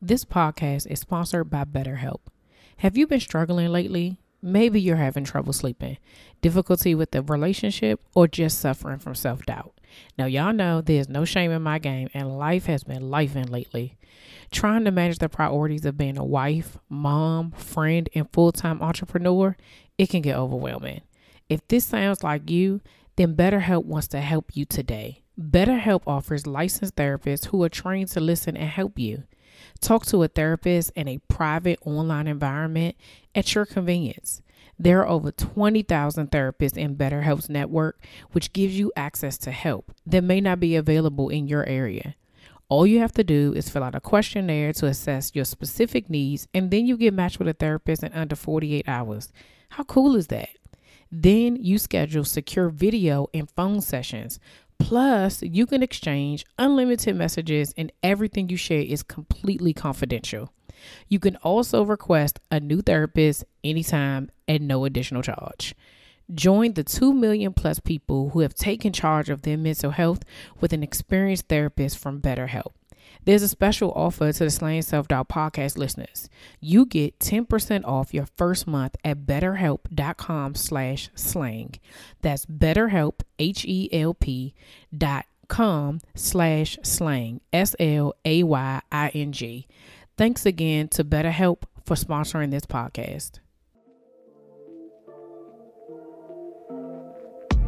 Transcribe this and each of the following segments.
This podcast is sponsored by BetterHelp. Have you been struggling lately? Maybe you're having trouble sleeping, difficulty with the relationship, or just suffering from self doubt. Now, y'all know there's no shame in my game, and life has been lifing lately. Trying to manage the priorities of being a wife, mom, friend, and full time entrepreneur, it can get overwhelming. If this sounds like you, then BetterHelp wants to help you today. BetterHelp offers licensed therapists who are trained to listen and help you. Talk to a therapist in a private online environment at your convenience. There are over 20,000 therapists in BetterHelp's network, which gives you access to help that may not be available in your area. All you have to do is fill out a questionnaire to assess your specific needs, and then you get matched with a therapist in under 48 hours. How cool is that? Then you schedule secure video and phone sessions Plus, you can exchange unlimited messages, and everything you share is completely confidential. You can also request a new therapist anytime at no additional charge. Join the 2 million plus people who have taken charge of their mental health with an experienced therapist from BetterHelp. There's a special offer to the Slaying Self Doubt podcast listeners. You get 10% off your first month at betterhelp.com slash slaying. That's betterhelp, H-E-L-P dot com slash slaying, S-L-A-Y-I-N-G. Thanks again to BetterHelp for sponsoring this podcast.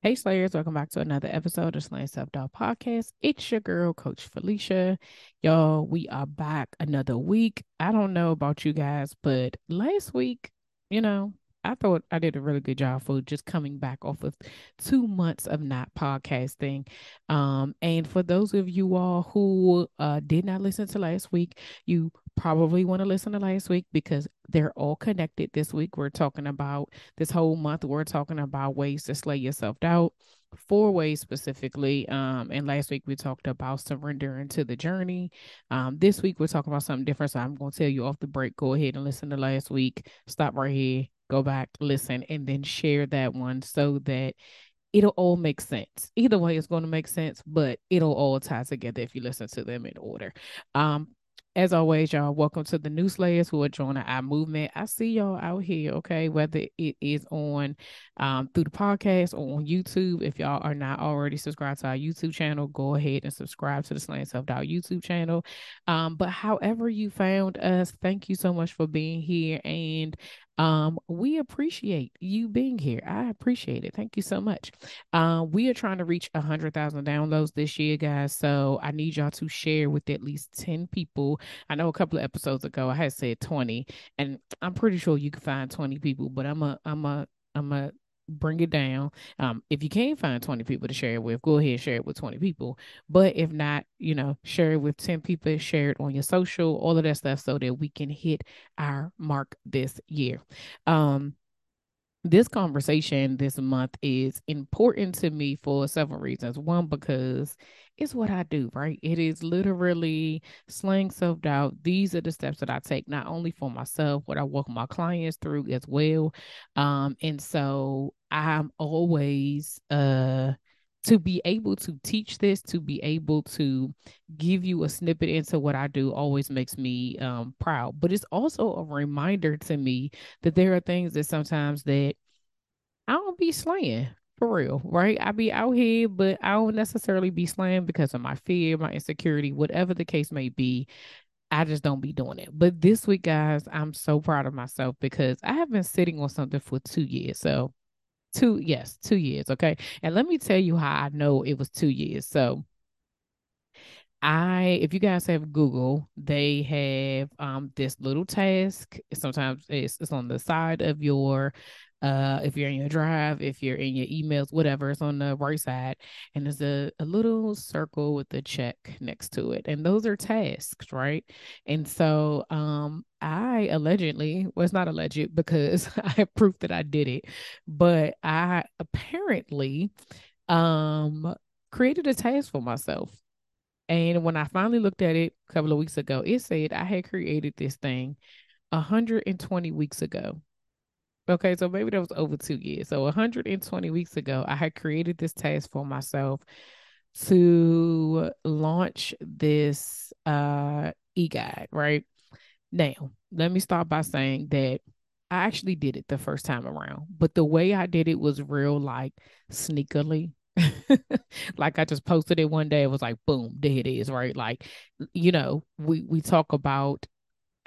Hey Slayers, welcome back to another episode of Slaying Self Doubt Podcast. It's your girl, Coach Felicia. Y'all, we are back another week. I don't know about you guys, but last week, you know, I thought I did a really good job for just coming back off of two months of not podcasting. Um, and for those of you all who uh, did not listen to last week, you probably want to listen to last week because they're all connected this week. We're talking about this whole month, we're talking about ways to slay your self doubt, four ways specifically. Um, and last week we talked about surrendering to the journey. Um, this week we're talking about something different. So I'm going to tell you off the break, go ahead and listen to last week, stop right here, go back, listen, and then share that one so that it'll all make sense. Either way, it's going to make sense, but it'll all tie together if you listen to them in order. Um, as always, y'all, welcome to the new slayers who are joining our movement. I see y'all out here, okay, whether it is on um, through the podcast or on YouTube. If y'all are not already subscribed to our YouTube channel, go ahead and subscribe to the Slaying Self Doubt YouTube channel. Um, but however you found us, thank you so much for being here. And um, we appreciate you being here. I appreciate it. Thank you so much. Uh, we are trying to reach a hundred thousand downloads this year, guys. So I need y'all to share with at least 10 people. I know a couple of episodes ago I had said 20, and I'm pretty sure you can find 20 people, but I'm a I'm a I'm a bring it down. Um, if you can't find 20 people to share it with, go ahead and share it with 20 people. But if not, you know, share it with 10 people, share it on your social, all of that stuff so that we can hit our mark this year. Um, this conversation this month is important to me for several reasons. One, because it's what I do, right? It is literally slaying self doubt. These are the steps that I take, not only for myself, what I walk my clients through as well. Um, and so I'm always uh to be able to teach this, to be able to give you a snippet into what I do always makes me um, proud. But it's also a reminder to me that there are things that sometimes that I don't be slaying for real, right? I be out here, but I don't necessarily be slaying because of my fear, my insecurity, whatever the case may be. I just don't be doing it. But this week, guys, I'm so proud of myself because I have been sitting on something for two years. So Two, yes, two years. Okay. And let me tell you how I know it was two years. So I, if you guys have Google, they have um this little task. Sometimes it's, it's on the side of your uh if you're in your drive if you're in your emails whatever it's on the right side and there's a, a little circle with a check next to it and those are tasks right and so um I allegedly was well, not alleged because I have proof that I did it, but I apparently um created a task for myself. And when I finally looked at it a couple of weeks ago, it said I had created this thing 120 weeks ago. Okay, so maybe that was over two years. So 120 weeks ago, I had created this task for myself to launch this uh e-guide, right? Now, let me start by saying that I actually did it the first time around, but the way I did it was real like sneakily. like I just posted it one day, it was like boom, there it is, right? Like, you know, we we talk about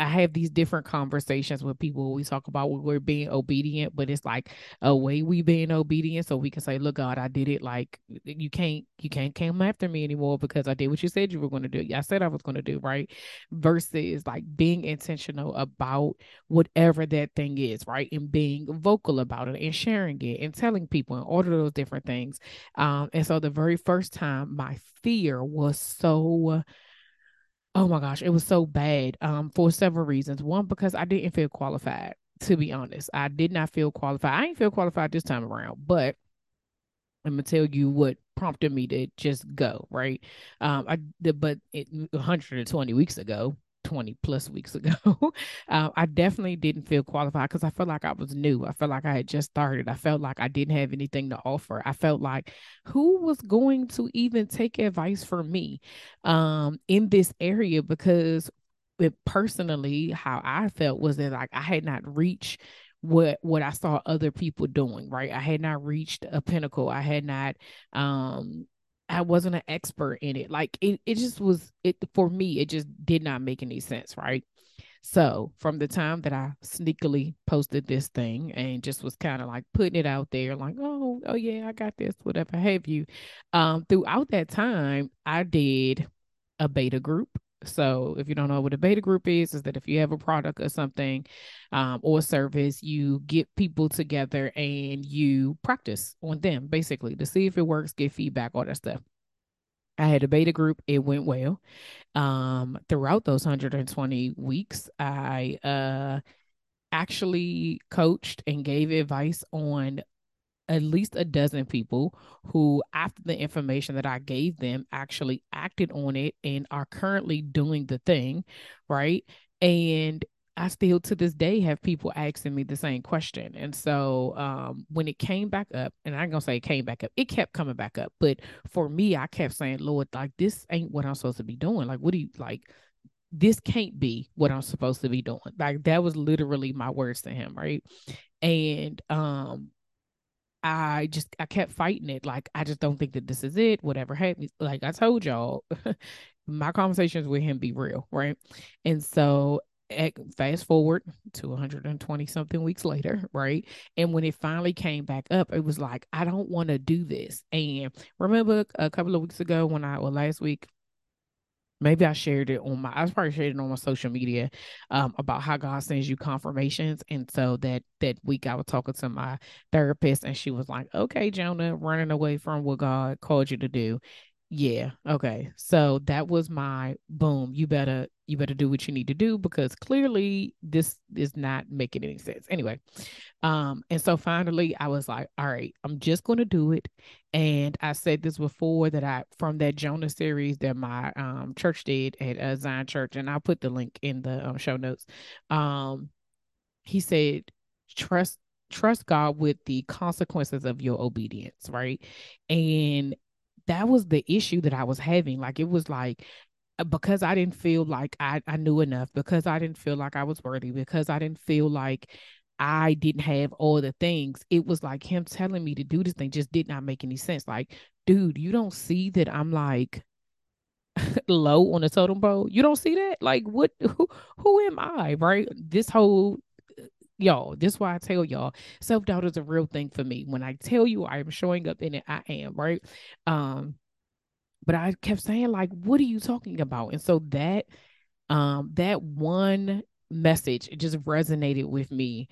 I have these different conversations with people. We talk about we're being obedient, but it's like a way we being obedient, so we can say, "Look, God, I did it." Like you can't you can't come after me anymore because I did what you said you were going to do. I said I was going to do right. Versus like being intentional about whatever that thing is, right, and being vocal about it and sharing it and telling people and all of those different things. Um, and so the very first time, my fear was so Oh my gosh, it was so bad um, for several reasons. One, because I didn't feel qualified, to be honest. I did not feel qualified. I didn't feel qualified this time around, but I'm gonna tell you what prompted me to just go, right? Um, I but it, 120 weeks ago, 20 plus weeks ago, uh, I definitely didn't feel qualified because I felt like I was new. I felt like I had just started. I felt like I didn't have anything to offer. I felt like who was going to even take advice from me um, in this area because it personally, how I felt was that like I had not reached what what I saw other people doing, right? I had not reached a pinnacle. I had not um I wasn't an expert in it. Like it, it just was it for me, it just did not make any sense, right? So from the time that I sneakily posted this thing and just was kind of like putting it out there, like, oh, oh yeah, I got this, whatever have you. Um, throughout that time, I did a beta group. So if you don't know what a beta group is, is that if you have a product or something um, or service, you get people together and you practice on them basically to see if it works, get feedback, all that stuff. I had a beta group. It went well. Um, throughout those 120 weeks, I uh, actually coached and gave advice on at least a dozen people who, after the information that I gave them, actually acted on it and are currently doing the thing, right? And I still to this day have people asking me the same question. And so um, when it came back up, and I'm gonna say it came back up, it kept coming back up. But for me, I kept saying, Lord, like this ain't what I'm supposed to be doing. Like, what do you like? This can't be what I'm supposed to be doing. Like that was literally my words to him, right? And um I just I kept fighting it. Like I just don't think that this is it. Whatever happens, like I told y'all, my conversations with him be real, right? And so fast forward to 120 something weeks later, right? And when it finally came back up, it was like, I don't want to do this. And remember a couple of weeks ago when I, well, last week, maybe I shared it on my I was probably shared it on my social media um, about how God sends you confirmations. And so that that week I was talking to my therapist and she was like, Okay, Jonah, running away from what God called you to do. Yeah. Okay. So that was my boom. You better you better do what you need to do because clearly this is not making any sense. Anyway, um, and so finally I was like, all right, I'm just gonna do it. And I said this before that I from that Jonah series that my um church did at uh, Zion Church, and I'll put the link in the um, show notes. Um, he said, trust trust God with the consequences of your obedience, right? And that was the issue that I was having. Like it was like uh, because I didn't feel like I, I knew enough, because I didn't feel like I was worthy, because I didn't feel like I didn't have all the things. It was like him telling me to do this thing just did not make any sense. Like, dude, you don't see that I'm like low on the totem pole. You don't see that? Like, what? Who? Who am I? Right? This whole y'all this is why i tell y'all self-doubt is a real thing for me when i tell you i am showing up in it i am right um but i kept saying like what are you talking about and so that um that one message it just resonated with me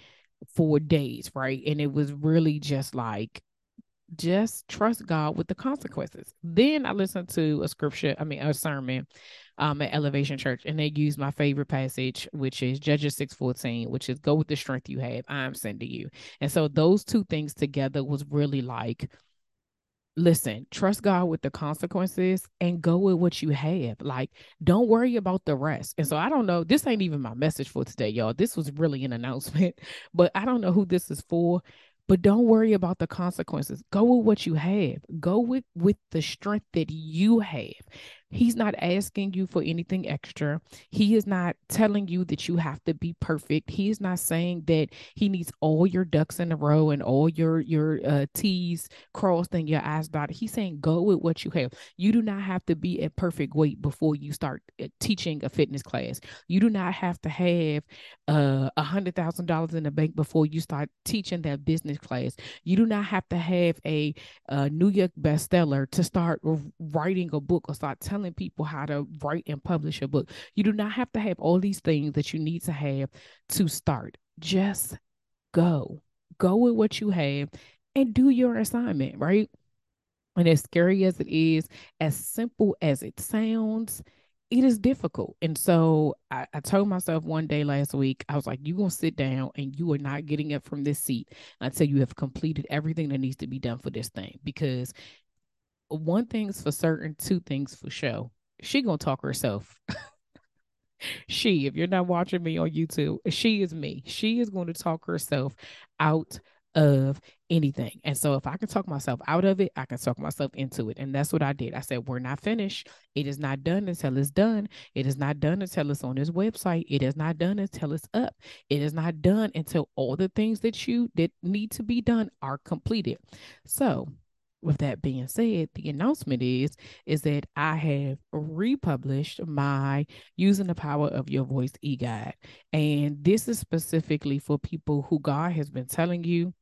for days right and it was really just like just trust God with the consequences. Then I listened to a scripture, I mean, a sermon um, at Elevation Church, and they used my favorite passage, which is Judges 6:14, which is go with the strength you have. I'm sending you. And so those two things together was really like, listen, trust God with the consequences and go with what you have. Like, don't worry about the rest. And so I don't know, this ain't even my message for today, y'all. This was really an announcement, but I don't know who this is for but don't worry about the consequences go with what you have go with with the strength that you have He's not asking you for anything extra. He is not telling you that you have to be perfect. He is not saying that he needs all your ducks in a row and all your your uh, T's crossed and your I's dotted. He's saying go with what you have. You do not have to be at perfect weight before you start uh, teaching a fitness class. You do not have to have uh, a hundred thousand dollars in the bank before you start teaching that business class. You do not have to have a, a New York bestseller to start writing a book or start telling telling people how to write and publish a book. You do not have to have all these things that you need to have to start. Just go. Go with what you have and do your assignment, right? And as scary as it is, as simple as it sounds, it is difficult. And so I, I, told myself one day last week, I was like, you're going to sit down and you are not getting up from this seat until you have completed everything that needs to be done for this thing. Because one thing's for certain, two things for sure. She gonna talk herself. she, if you're not watching me on YouTube, she is me. She is going to talk herself out of anything. And so if I can talk myself out of it, I can talk myself into it. And that's what I did. I said, We're not finished. It is not done until it's done. It is not done until it's on this website. It is not done until it's up. It is not done until all the things that you that need to be done are completed. So with that being said, the announcement is is that I have republished my using the power of your voice e-guide. And this is specifically for people who God has been telling you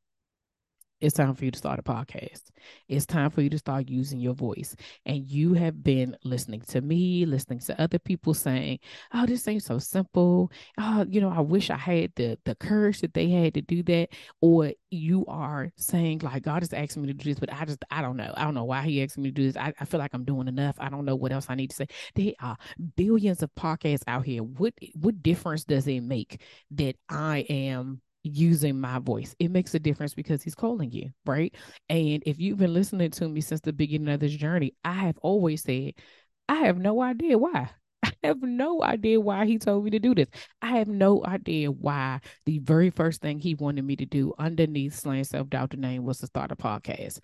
it's time for you to start a podcast. It's time for you to start using your voice. And you have been listening to me, listening to other people saying, Oh, this ain't so simple. Oh, you know, I wish I had the the courage that they had to do that. Or you are saying, like, God is asking me to do this, but I just I don't know. I don't know why he asked me to do this. I, I feel like I'm doing enough. I don't know what else I need to say. There are billions of podcasts out here. What what difference does it make that I am using my voice. It makes a difference because he's calling you, right? And if you've been listening to me since the beginning of this journey, I have always said, I have no idea why. I have no idea why he told me to do this. I have no idea why the very first thing he wanted me to do underneath Slaying Self Doubt the name was to start a podcast.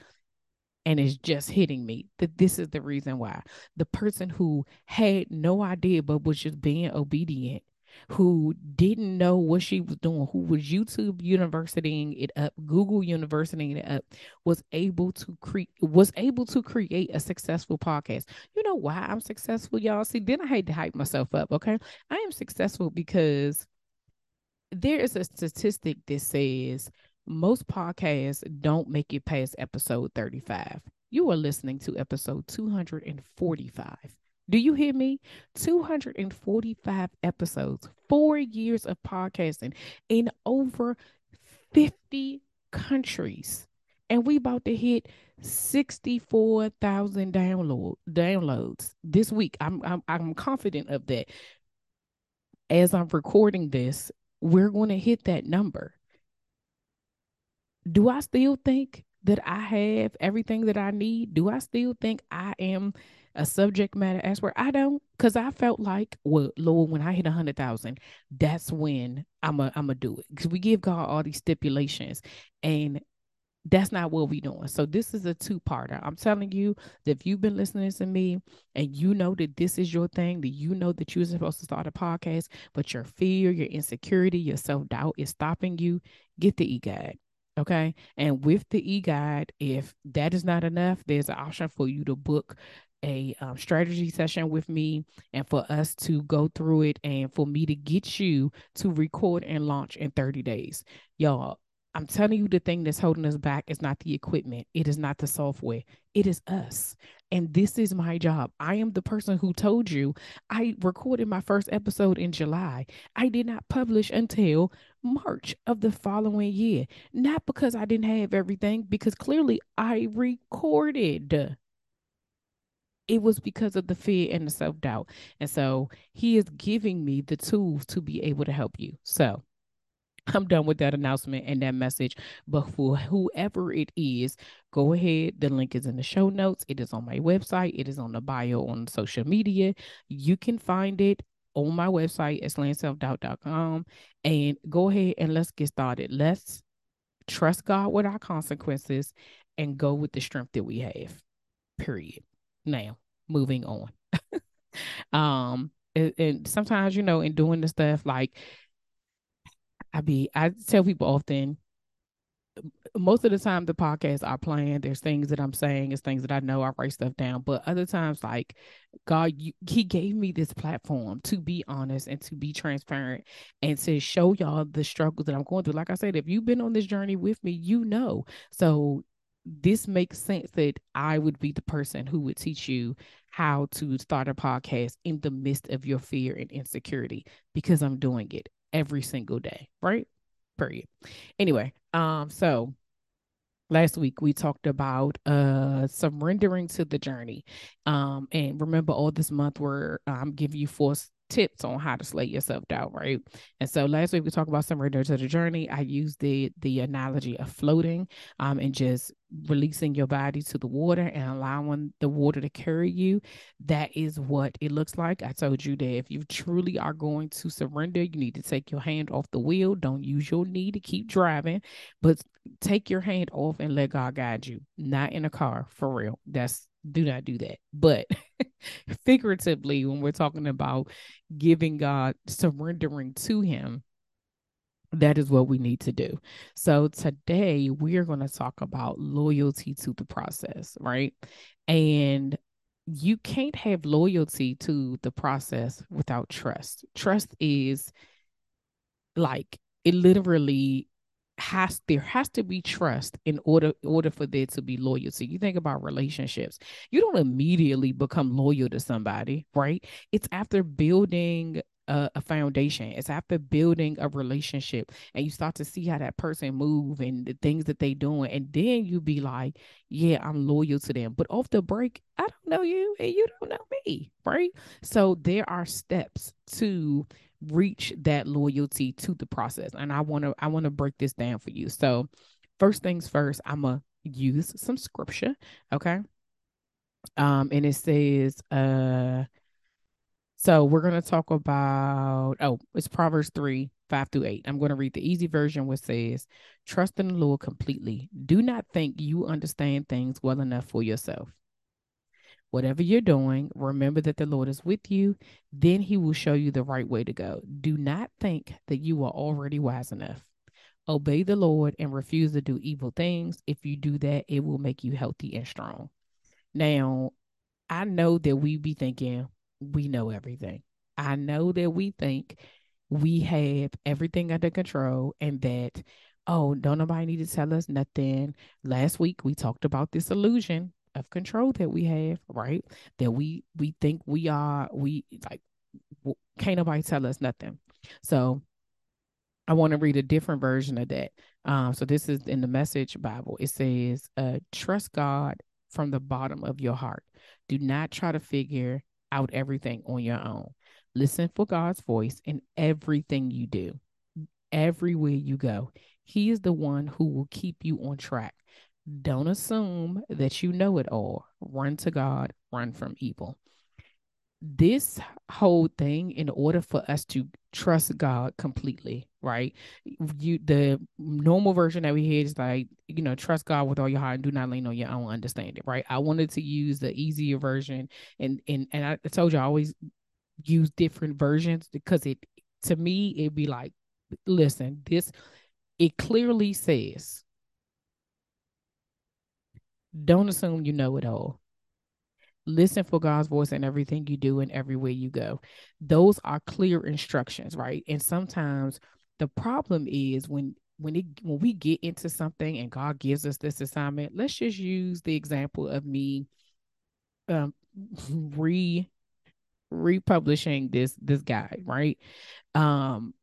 And it's just hitting me that this is the reason why. The person who had no idea but was just being obedient who didn't know what she was doing, who was YouTube universitying it up, Google universitying it up, was able to create was able to create a successful podcast. You know why I'm successful, y'all? See, then I hate to hype myself up. Okay. I am successful because there is a statistic that says most podcasts don't make it past episode 35. You are listening to episode 245. Do you hear me? 245 episodes, four years of podcasting in over 50 countries. And we about to hit 64,000 download downloads this week. I'm, I'm I'm confident of that. As I'm recording this, we're going to hit that number. Do I still think that I have everything that I need? Do I still think I am a subject matter expert. I don't, because I felt like, well, Lord, when I hit a hundred thousand, that's when I'm a I'm a do it. Because we give God all these stipulations, and that's not what we're doing. So this is a two-parter. I'm telling you that if you've been listening to me and you know that this is your thing, that you know that you're supposed to start a podcast, but your fear, your insecurity, your self-doubt is stopping you, get the e-guide. Okay. And with the e guide, if that is not enough, there's an option for you to book a um, strategy session with me and for us to go through it and for me to get you to record and launch in 30 days. Y'all, I'm telling you, the thing that's holding us back is not the equipment, it is not the software, it is us. And this is my job. I am the person who told you I recorded my first episode in July. I did not publish until March of the following year. Not because I didn't have everything, because clearly I recorded it was because of the fear and the self doubt. And so he is giving me the tools to be able to help you. So I'm done with that announcement and that message. But for whoever it is, go ahead. The link is in the show notes. It is on my website. It is on the bio on social media. You can find it on my website at slayingselfdoubt.com. And go ahead and let's get started. Let's trust God with our consequences and go with the strength that we have. Period. Now, moving on. um, and, and sometimes, you know, in doing the stuff like I be I tell people often most of the time the podcasts are planned. There's things that I'm saying, it's things that I know. I write stuff down. But other times, like God, you, He gave me this platform to be honest and to be transparent and to show y'all the struggles that I'm going through. Like I said, if you've been on this journey with me, you know. So this makes sense that I would be the person who would teach you how to start a podcast in the midst of your fear and insecurity because I'm doing it every single day, right? Period. Anyway, um, so last week we talked about uh surrendering to the journey. Um, and remember all this month where I'm giving you four tips on how to slay yourself down, right? And so last week we talked about surrender to the journey. I used the the analogy of floating um and just releasing your body to the water and allowing the water to carry you. That is what it looks like. I told you that if you truly are going to surrender, you need to take your hand off the wheel. Don't use your knee to keep driving, but take your hand off and let God guide you. Not in a car, for real. That's do not do that. But figuratively, when we're talking about giving God, surrendering to Him, that is what we need to do. So today we are going to talk about loyalty to the process, right? And you can't have loyalty to the process without trust. Trust is like it literally has there has to be trust in order order for there to be loyalty. You think about relationships. You don't immediately become loyal to somebody, right? It's after building a, a, foundation. It's after building a relationship and you start to see how that person move and the things that they doing. And then you be like, yeah, I'm loyal to them. But off the break, I don't know you and you don't know me. Right. So there are steps to reach that loyalty to the process. And I want to I want to break this down for you. So first things first, I'm gonna use some scripture. Okay. Um, and it says, uh, so we're going to talk about, oh, it's Proverbs 3 5 through 8. I'm going to read the easy version, which says, Trust in the Lord completely. Do not think you understand things well enough for yourself. Whatever you're doing, remember that the Lord is with you. Then he will show you the right way to go. Do not think that you are already wise enough. Obey the Lord and refuse to do evil things. If you do that, it will make you healthy and strong. Now, I know that we be thinking, we know everything. I know that we think we have everything under control and that, oh, don't nobody need to tell us nothing. Last week we talked about this illusion of control that we have, right? That we we think we are we like can't nobody tell us nothing. So I want to read a different version of that. Um, so this is in the message Bible. It says, uh, trust God from the bottom of your heart. Do not try to figure out everything on your own. Listen for God's voice in everything you do, everywhere you go. He is the one who will keep you on track. Don't assume that you know it all. Run to God, run from evil. This whole thing, in order for us to trust God completely, right? You the normal version that we hear is like, you know, trust God with all your heart and do not lean on your own understanding, right? I wanted to use the easier version and and and I told you I always use different versions because it to me it'd be like, listen, this it clearly says don't assume you know it all. Listen for God's voice in everything you do and everywhere you go. Those are clear instructions, right? And sometimes the problem is when when it when we get into something and God gives us this assignment, let's just use the example of me um re republishing this this guide, right? Um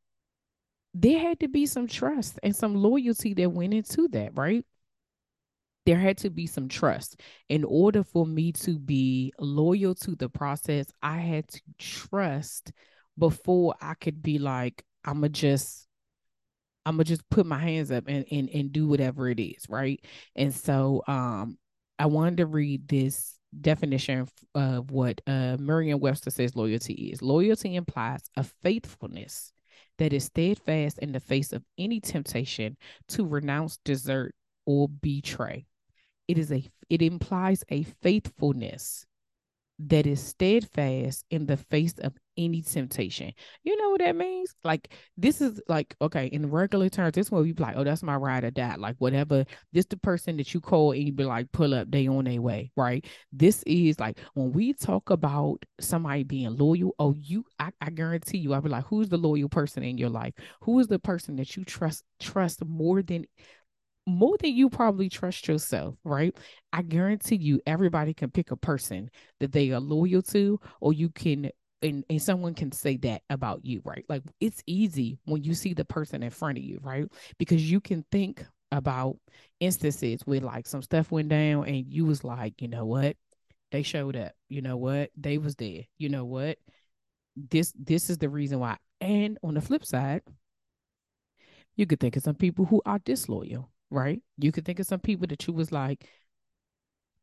there had to be some trust and some loyalty that went into that, right? There had to be some trust. In order for me to be loyal to the process, I had to trust before I could be like, I'm gonna just I'm gonna just put my hands up and, and and do whatever it is, right? And so um I wanted to read this definition of what uh Merriam-Webster says loyalty is. Loyalty implies a faithfulness that is steadfast in the face of any temptation to renounce, desert, or betray. It is a it implies a faithfulness that is steadfast in the face of any temptation. You know what that means? Like this is like okay, in regular terms, this one be like, oh, that's my ride or die. Like whatever, this the person that you call and you be like, pull up, they on their way, right? This is like when we talk about somebody being loyal. Oh, you, I, I guarantee you, I'll be like, who's the loyal person in your life? Who is the person that you trust trust more than more than you probably trust yourself, right? I guarantee you, everybody can pick a person that they are loyal to, or you can, and, and someone can say that about you, right? Like it's easy when you see the person in front of you, right? Because you can think about instances where like some stuff went down and you was like, you know what? They showed up. You know what? They was there. You know what? This this is the reason why. And on the flip side, you could think of some people who are disloyal right? You could think of some people that you was like,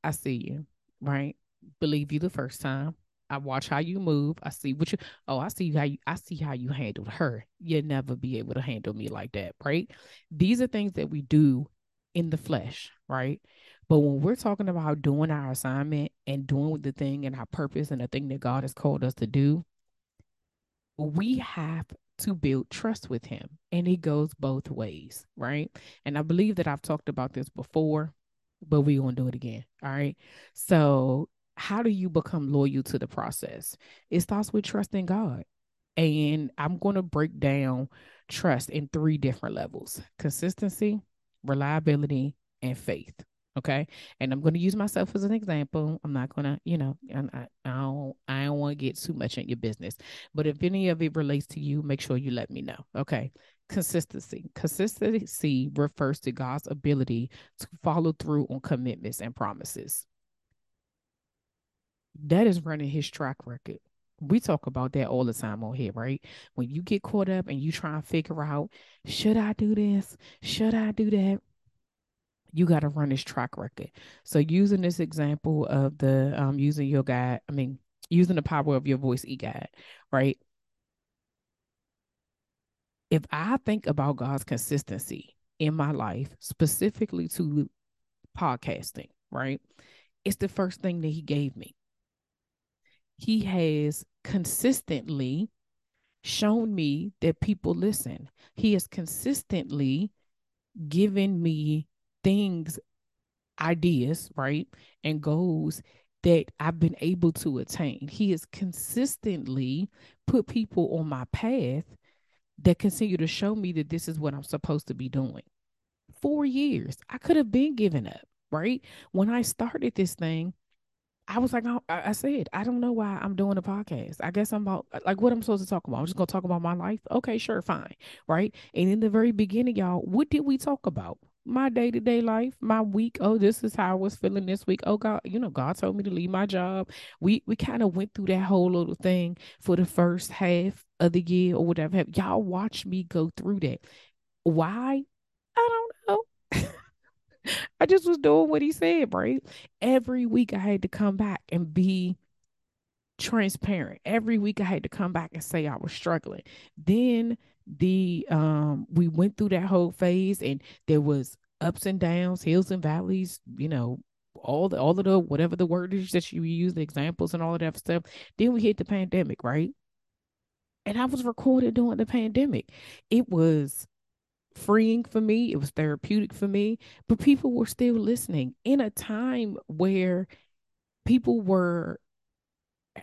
I see you, right? Believe you the first time. I watch how you move. I see what you. Oh, I see how you. I see how you handled her. You'll never be able to handle me like that, right? These are things that we do in the flesh, right? But when we're talking about doing our assignment and doing the thing and our purpose and the thing that God has called us to do, we have to build trust with him. And it goes both ways, right? And I believe that I've talked about this before, but we're going to do it again. All right. So, how do you become loyal to the process? It starts with trusting God. And I'm going to break down trust in three different levels consistency, reliability, and faith. Okay. And I'm going to use myself as an example. I'm not going to, you know, I, I don't, I don't want to get too much in your business. But if any of it relates to you, make sure you let me know. Okay. Consistency. Consistency refers to God's ability to follow through on commitments and promises. That is running his track record. We talk about that all the time on here, right? When you get caught up and you try and figure out, should I do this? Should I do that? You got to run this track record. So using this example of the um using your guide, I mean using the power of your voice e-guide, right? If I think about God's consistency in my life, specifically to podcasting, right? It's the first thing that he gave me. He has consistently shown me that people listen. He has consistently given me things, ideas, right, and goals that I've been able to attain. He has consistently put people on my path that continue to show me that this is what I'm supposed to be doing. Four years, I could have been giving up, right? When I started this thing, I was like, I, I, said, I don't know why I'm doing a podcast. I guess I'm about like what I'm supposed to talk about. I'm just gonna talk about my life. Okay, sure, fine, right? And in the very beginning, y'all, what did we talk about? My day to day life, my week. Oh, this is how I was feeling this week. Oh God, you know, God told me to leave my job. We we kind of went through that whole little thing for the first half of the year or whatever. Y'all watch me go through that. Why? I don't know. I just was doing what he said, right? Every week I had to come back and be transparent. Every week I had to come back and say I was struggling. Then the um we went through that whole phase and there was ups and downs, hills and valleys, you know, all the all of the whatever the word is that you use, the examples and all of that stuff. Then we hit the pandemic, right? And I was recorded during the pandemic. It was freeing for me, it was therapeutic for me, but people were still listening in a time where people were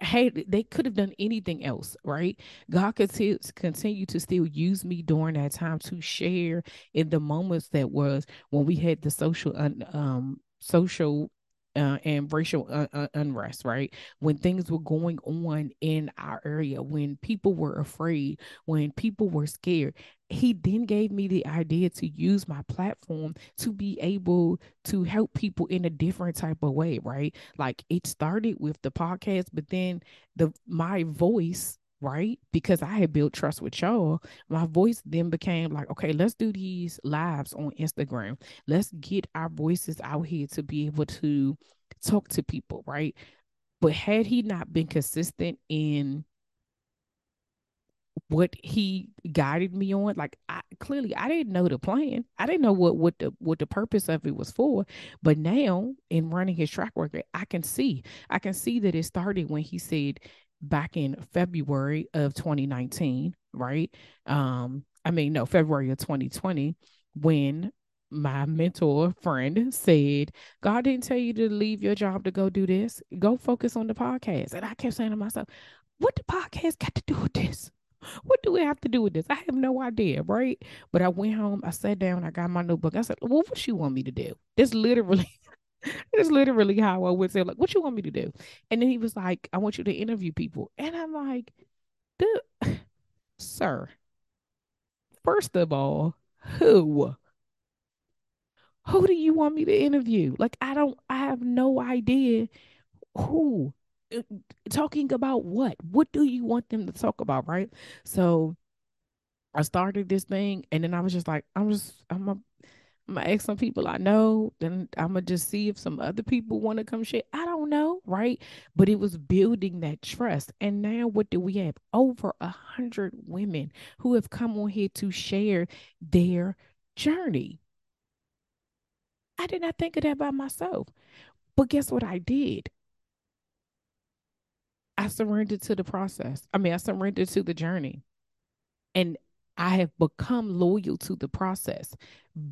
hey, they could have done anything else, right? God could t- continue to still use me during that time to share in the moments that was when we had the social un- um social uh, and racial uh, uh, unrest, right? When things were going on in our area, when people were afraid, when people were scared, he then gave me the idea to use my platform to be able to help people in a different type of way, right? Like it started with the podcast, but then the my voice right? Because I had built trust with y'all, my voice then became like, okay, let's do these lives on Instagram. Let's get our voices out here to be able to talk to people, right? But had he not been consistent in what he guided me on like I, clearly i didn't know the plan i didn't know what what the what the purpose of it was for but now in running his track record i can see i can see that it started when he said back in February of 2019, right? Um, I mean, no, February of 2020, when my mentor friend said, God didn't tell you to leave your job to go do this. Go focus on the podcast. And I kept saying to myself, what the podcast got to do with this? What do we have to do with this? I have no idea, right? But I went home, I sat down, I got my notebook. I said, Well, what you want me to do? This literally it's literally how I would say, like, what you want me to do? And then he was like, I want you to interview people. And I'm like, sir, first of all, who? Who do you want me to interview? Like, I don't, I have no idea who. Uh, talking about what? What do you want them to talk about? Right. So I started this thing and then I was just like, I'm just, I'm a I'm gonna ask some people I know, then I'm gonna just see if some other people want to come share. I don't know, right? But it was building that trust. And now what do we have? Over a hundred women who have come on here to share their journey. I did not think of that by myself. But guess what I did? I surrendered to the process. I mean, I surrendered to the journey. And I have become loyal to the process,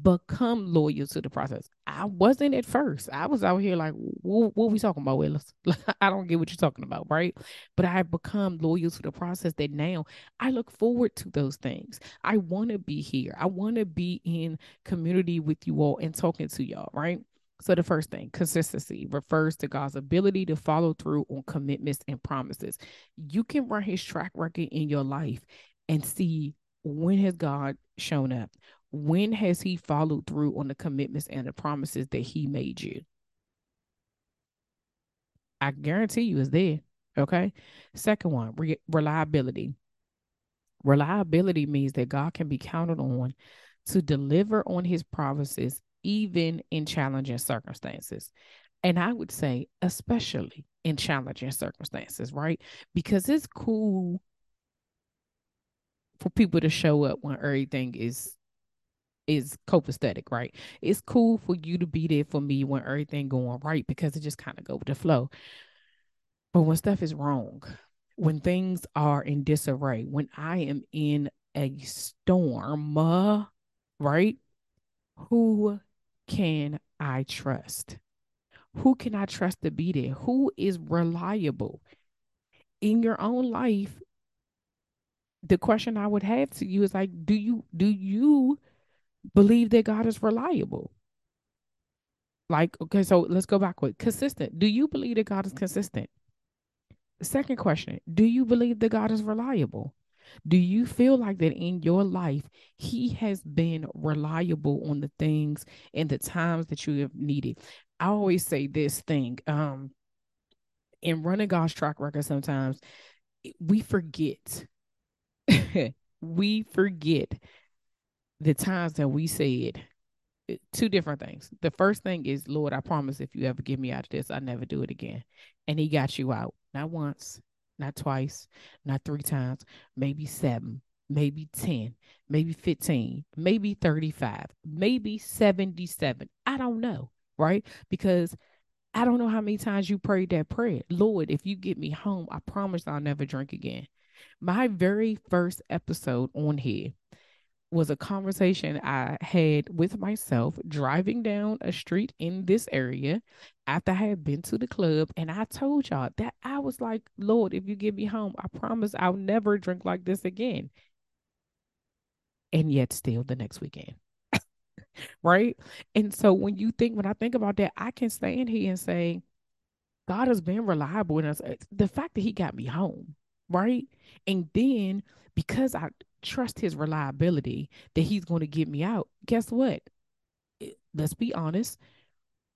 become loyal to the process. I wasn't at first. I was out here like, what, are we talking about, Willis? I don't get what you're talking about, right? But I have become loyal to the process that now I look forward to those things. I want to be here. I want to be in community with you all and talking to y'all, right? So, the first thing, consistency, refers to God's ability to follow through on commitments and promises. You can run his track record in your life and see when has God shown up? When has He followed through on the commitments and the promises that He made you? I guarantee you it's there. Okay. Second one, re- reliability. Reliability means that God can be counted on to deliver on his promises, even in challenging circumstances. And I would say, especially in challenging circumstances, right? Because it's cool for people to show up when everything is is copacetic, right? It's cool for you to be there for me when everything going right because it just kind of go with the flow. But when stuff is wrong, when things are in disarray, when I am in a storm, uh, right? Who can I trust? Who can I trust to be there? Who is reliable? In your own life, the question I would have to you is like, do you do you believe that God is reliable? Like, okay, so let's go backward. Consistent. Do you believe that God is consistent? Second question, do you believe that God is reliable? Do you feel like that in your life, He has been reliable on the things and the times that you have needed? I always say this thing um, in running God's track record, sometimes we forget we forget the times that we said eh, two different things. The first thing is, Lord, I promise if you ever get me out of this, I never do it again. And he got you out. Not once, not twice, not three times, maybe seven, maybe 10, maybe 15, maybe 35, maybe 77. I don't know, right? Because I don't know how many times you prayed that prayer. Lord, if you get me home, I promise I'll never drink again my very first episode on here was a conversation I had with myself driving down a street in this area after I had been to the club. And I told y'all that I was like, Lord, if you get me home, I promise I'll never drink like this again. And yet, still the next weekend. right. And so, when you think, when I think about that, I can stand here and say, God has been reliable in us. Uh, the fact that He got me home, right? And then because I trust his reliability that he's going to get me out, guess what? Let's be honest.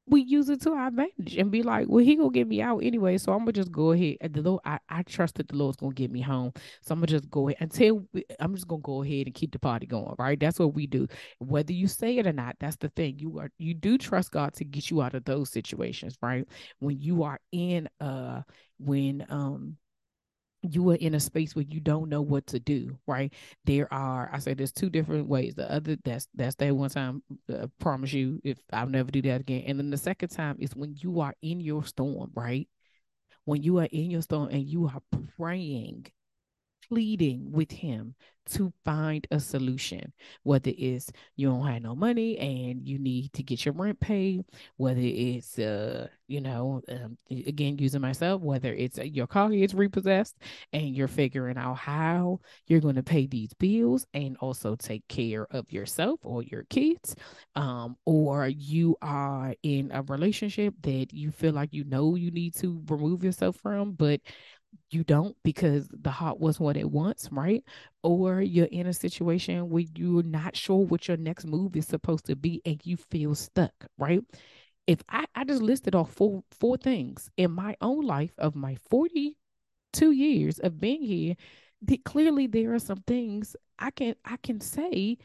We use it to our advantage and be like, well, he gonna get me out anyway. So I'm gonna just go ahead. And the Lord, I, I trust that the Lord's gonna get me home. So I'm gonna just go ahead until we, I'm just gonna go ahead and keep the party going, right? That's what we do. Whether you say it or not, that's the thing. You are you do trust God to get you out of those situations, right? When you are in uh when um you are in a space where you don't know what to do right? There are i say there's two different ways. The other that's that's that one time uh, promise you if i'll never do that again. And then the second time is when you are in your storm right? When you are in your storm and you are praying pleading with him to find a solution, whether it's you don't have no money and you need to get your rent paid, whether it's uh you know um, again using myself, whether it's uh, your car gets repossessed and you're figuring out how you're going to pay these bills and also take care of yourself or your kids, um, or you are in a relationship that you feel like you know you need to remove yourself from, but you don't because the heart was what it wants, right? Or you're in a situation where you're not sure what your next move is supposed to be and you feel stuck, right? If I, I just listed off four four things in my own life of my 42 years of being here, clearly there are some things I can I can say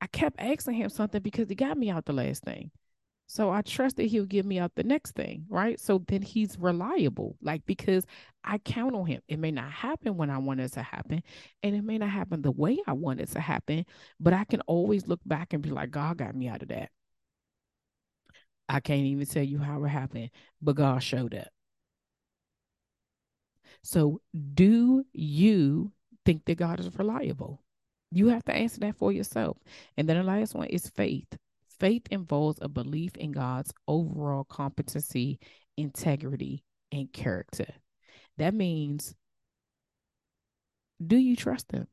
I kept asking him something because he got me out the last thing. So I trust that he'll give me out the next thing, right? So then he's reliable, like because I count on him. It may not happen when I want it to happen, and it may not happen the way I want it to happen, but I can always look back and be like, God got me out of that. I can't even tell you how it happened, but God showed up. So, do you think that God is reliable? You have to answer that for yourself. And then the last one is faith. Faith involves a belief in God's overall competency, integrity, and character. That means, do you trust Him?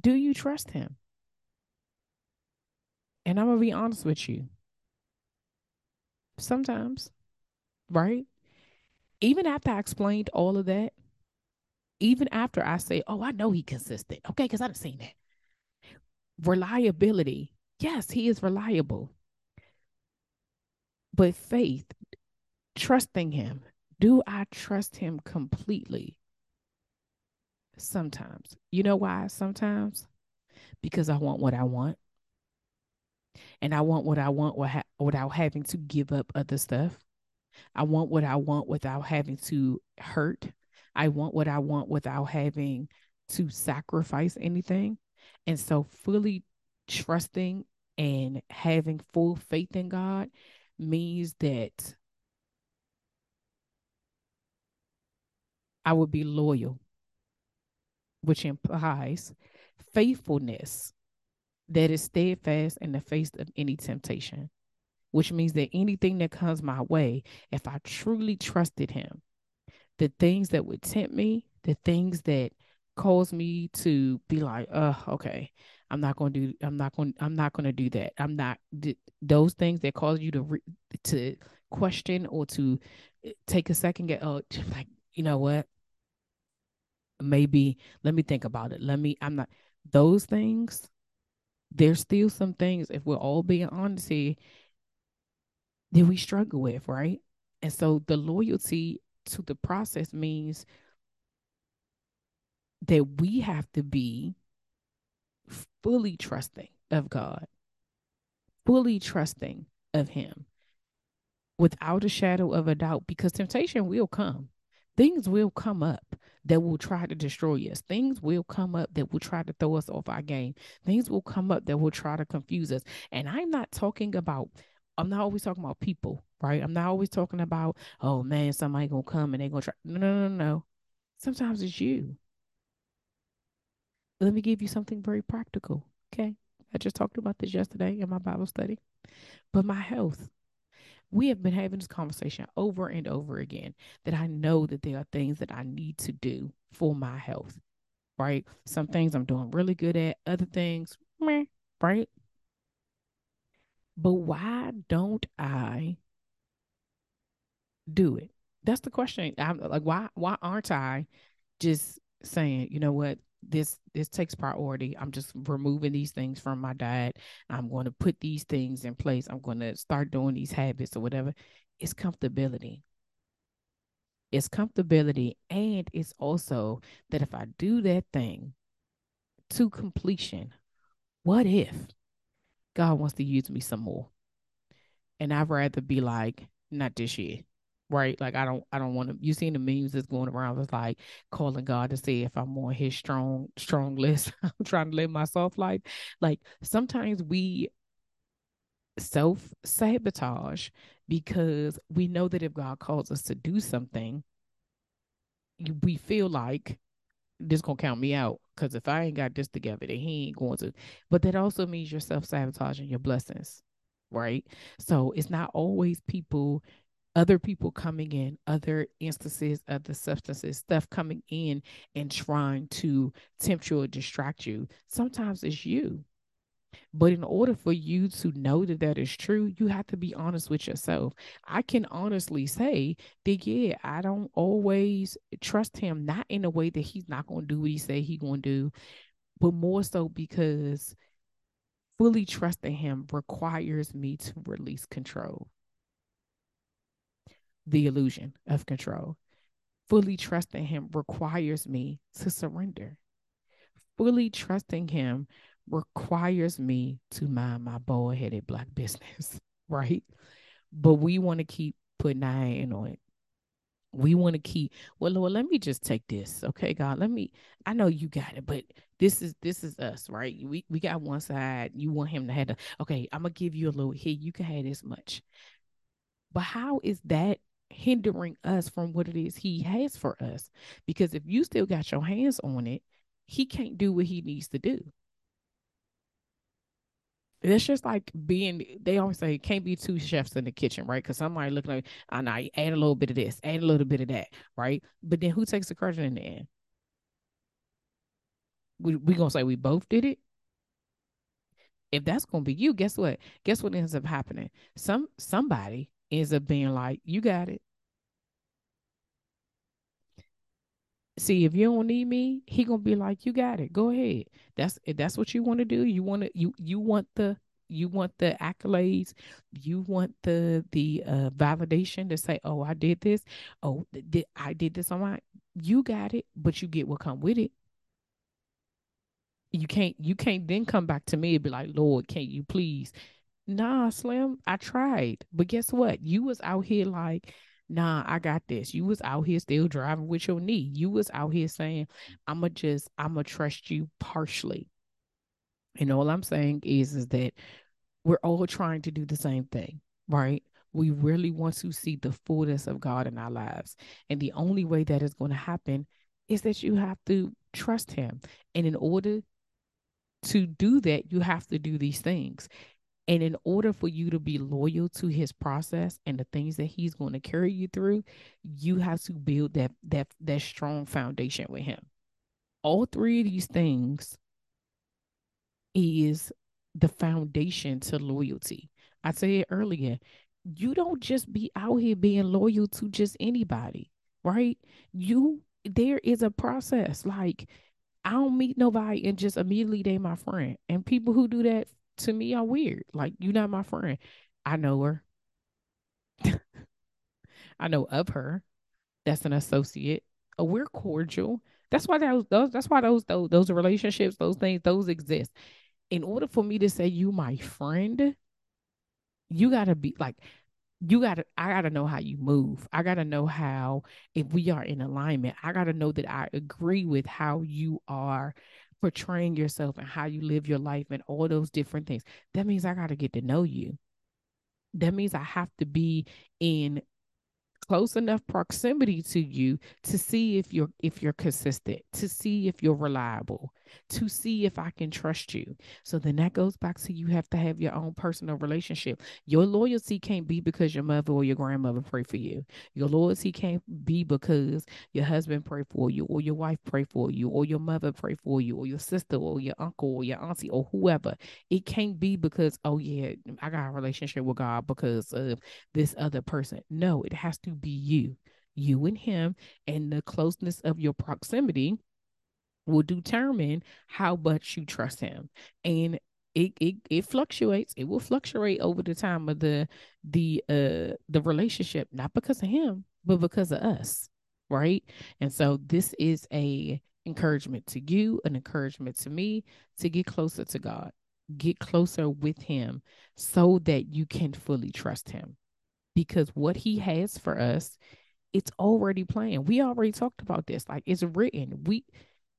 Do you trust Him? And I'm going to be honest with you. Sometimes, right? Even after I explained all of that, even after I say, oh, I know he consistent. Okay, because I've seen that reliability. Yes, he is reliable. But faith, trusting him, do I trust him completely? Sometimes. You know why? Sometimes because I want what I want. And I want what I want without having to give up other stuff. I want what I want without having to hurt. I want what I want without having to sacrifice anything. And so, fully trusting and having full faith in God means that I would be loyal, which implies faithfulness that is steadfast in the face of any temptation, which means that anything that comes my way, if I truly trusted Him, the things that would tempt me, the things that cause me to be like, uh, okay, I'm not going to do, I'm not going, I'm not going to do that. I'm not those things that cause you to re, to question or to eh, take a second, get oh, like you know what? Maybe let me think about it. Let me. I'm not those things. There's still some things, if we're all being honest here, that we struggle with, right? And so the loyalty to the process means that we have to be fully trusting of God, fully trusting of Him without a shadow of a doubt, because temptation will come. Things will come up that will try to destroy us. Things will come up that will try to throw us off our game. Things will come up that will try to confuse us. And I'm not talking about, I'm not always talking about people, right? I'm not always talking about, oh man, somebody gonna come and they gonna try. No, no, no, no. Sometimes it's you. Let me give you something very practical. Okay. I just talked about this yesterday in my Bible study. But my health, we have been having this conversation over and over again that I know that there are things that I need to do for my health, right? Some things I'm doing really good at, other things, meh, right? But why don't I do it? That's the question. I'm like, why why aren't I just saying, you know what, this this takes priority. I'm just removing these things from my diet. I'm going to put these things in place. I'm going to start doing these habits or whatever. It's comfortability. It's comfortability. And it's also that if I do that thing to completion, what if God wants to use me some more? And I'd rather be like, not this year right? Like I don't I don't want to you seen the memes that's going around it's like calling God to see if I'm on his strong strong list. I'm trying to live my soft life. Like sometimes we self sabotage because we know that if God calls us to do something, we feel like this gonna count me out. Cause if I ain't got this together, then he ain't going to. But that also means you're self sabotaging your blessings, right? So it's not always people other people coming in, other instances, other substances, stuff coming in and trying to tempt you or distract you. Sometimes it's you. But in order for you to know that that is true, you have to be honest with yourself. I can honestly say that, yeah, I don't always trust him, not in a way that he's not going to do what he say he going to do, but more so because fully trusting him requires me to release control the illusion of control. Fully trusting him requires me to surrender. Fully trusting him requires me to mind my bald headed black business, right? But we want to keep putting our hand on it. We want to keep, well, Lord, let me just take this. Okay, God, let me, I know you got it, but this is this is us, right? We we got one side. You want him to have the okay, I'm gonna give you a little here, you can have this much. But how is that hindering us from what it is he has for us. Because if you still got your hands on it, he can't do what he needs to do. It's just like being, they always say, can't be two chefs in the kitchen, right? Because somebody looking like, ah, I know, add a little bit of this, add a little bit of that, right? But then who takes the credit in the end? We we gonna say we both did it? If that's gonna be you, guess what? Guess what ends up happening? Some somebody ends up being like, you got it. See, if you don't need me, he gonna be like, you got it. Go ahead. That's that's what you want to do. You want to you you want the you want the accolades. You want the the uh, validation to say, oh, I did this. Oh, th- I did this on my. You got it, but you get what come with it. You can't you can't then come back to me and be like, Lord, can't you please Nah, Slim, I tried. But guess what? You was out here like, nah, I got this. You was out here still driving with your knee. You was out here saying, I'ma just, I'ma trust you partially. And all I'm saying is, is that we're all trying to do the same thing, right? We really want to see the fullness of God in our lives. And the only way that is going to happen is that you have to trust Him. And in order to do that, you have to do these things. And in order for you to be loyal to his process and the things that he's going to carry you through, you have to build that that that strong foundation with him. All three of these things is the foundation to loyalty. I said earlier, you don't just be out here being loyal to just anybody, right? You there is a process. Like I don't meet nobody and just immediately they my friend. And people who do that to me are weird. Like you're not my friend. I know her. I know of her. That's an associate. Oh, we're cordial. That's why those, those that's why those, those those relationships, those things, those exist. In order for me to say you my friend, you gotta be like you gotta I gotta know how you move. I gotta know how if we are in alignment, I gotta know that I agree with how you are portraying yourself and how you live your life and all those different things. That means I got to get to know you. That means I have to be in close enough proximity to you to see if you're if you're consistent to see if you're reliable to see if i can trust you. So then that goes back to you have to have your own personal relationship. Your loyalty can't be because your mother or your grandmother pray for you. Your loyalty can't be because your husband pray for you or your wife pray for you or your mother pray for you or your sister or your uncle or your auntie or whoever. It can't be because oh yeah i got a relationship with god because of this other person. No it has to be you, you and him, and the closeness of your proximity will determine how much you trust him. And it, it it fluctuates. It will fluctuate over the time of the the uh the relationship, not because of him, but because of us. Right. And so this is a encouragement to you, an encouragement to me to get closer to God, get closer with him so that you can fully trust him because what he has for us it's already planned we already talked about this like it's written we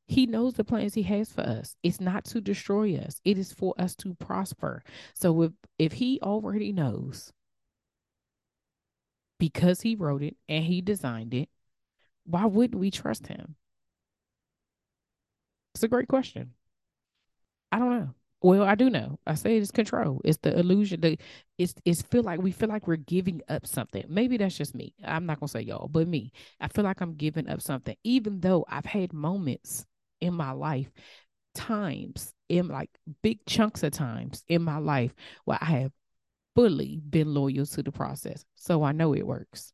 he knows the plans he has for us it's not to destroy us it is for us to prosper so if if he already knows because he wrote it and he designed it why wouldn't we trust him it's a great question i don't know well, I do know. I say it's control. It's the illusion. The it's it's feel like we feel like we're giving up something. Maybe that's just me. I'm not gonna say y'all, but me. I feel like I'm giving up something, even though I've had moments in my life, times in like big chunks of times in my life where I have fully been loyal to the process. So I know it works.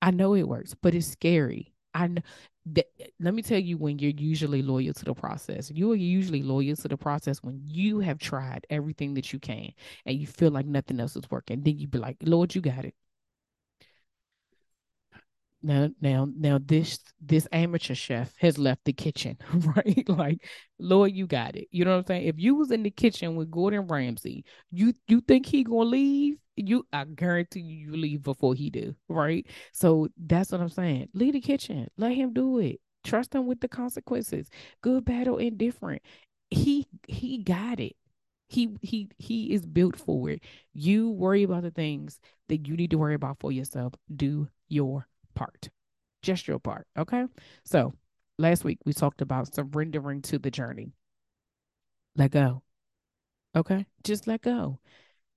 I know it works, but it's scary. I know that, let me tell you when you're usually loyal to the process. You are usually loyal to the process when you have tried everything that you can and you feel like nothing else is working. Then you be like, Lord, you got it now now now this this amateur chef has left the kitchen right? Like lord you got it. You know what i'm saying? If you was in the kitchen with gordon ramsay you you think he gonna leave? You i guarantee you you leave before he do right? So that's what i'm saying. Leave the kitchen. Let him do it. Trust him with the consequences. Good bad or indifferent. He he got it. He he he is built for it. You worry about the things that you need to worry about for yourself. Do your part, your part. Okay. So last week we talked about surrendering to the journey. Let go. Okay. Just let go.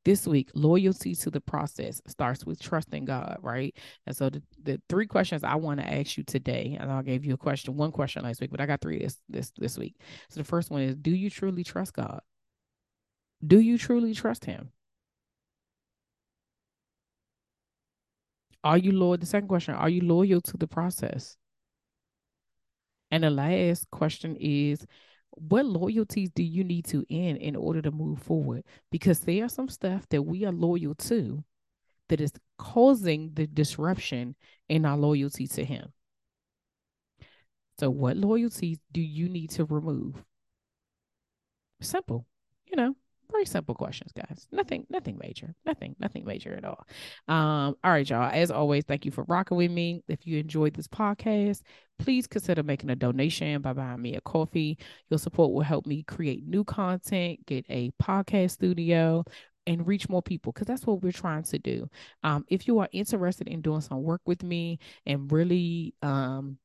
This week, loyalty to the process starts with trusting God, right? And so the, the three questions I want to ask you today, and I gave you a question, one question last week, but I got three this this this week. So the first one is do you truly trust God? Do you truly trust him? Are you loyal? The second question, are you loyal to the process? And the last question is, what loyalties do you need to end in order to move forward? Because there are some stuff that we are loyal to that is causing the disruption in our loyalty to Him. So, what loyalties do you need to remove? Simple, you know, very simple questions, guys. Nothing, nothing major. Nothing, nothing major at all. Um, all right, y'all. As always, thank you for rocking with me. If you enjoyed this podcast, please consider making a donation by buying me a coffee. Your support will help me create new content, get a podcast studio, and reach more people because that's what we're trying to do. Um, if you are interested in doing some work with me and really um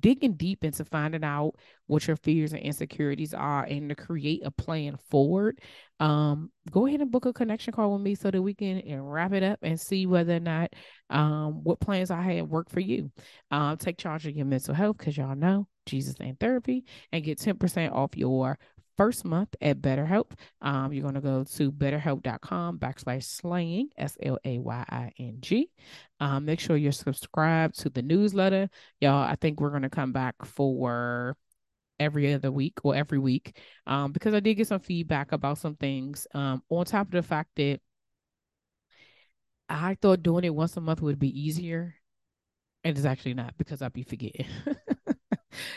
digging deep into finding out what your fears and insecurities are and to create a plan forward um go ahead and book a connection call with me so that we can and wrap it up and see whether or not um what plans i had work for you. Um take charge of your mental health because y'all know jesus and therapy and get 10% off your first month at BetterHelp. Um, you're going to go to betterhelp.com backslash slaying, S L A Y I N G. Um, make sure you're subscribed to the newsletter. Y'all, I think we're going to come back for every other week or every week um, because I did get some feedback about some things. Um, on top of the fact that I thought doing it once a month would be easier. And it's actually not because I'd be forgetting.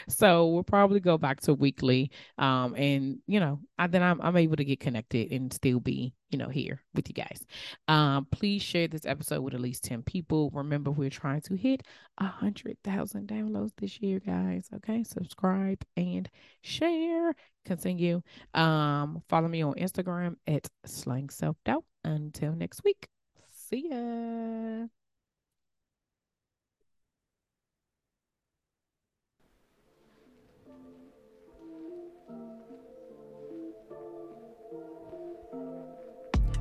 so we'll probably go back to weekly. Um, and you know, I, then I'm I'm able to get connected and still be, you know, here with you guys. Um, please share this episode with at least 10 people. Remember, we're trying to hit a hundred thousand downloads this year, guys. Okay, subscribe and share. Continue. Um, follow me on Instagram at slaying self doubt. Until next week. See ya.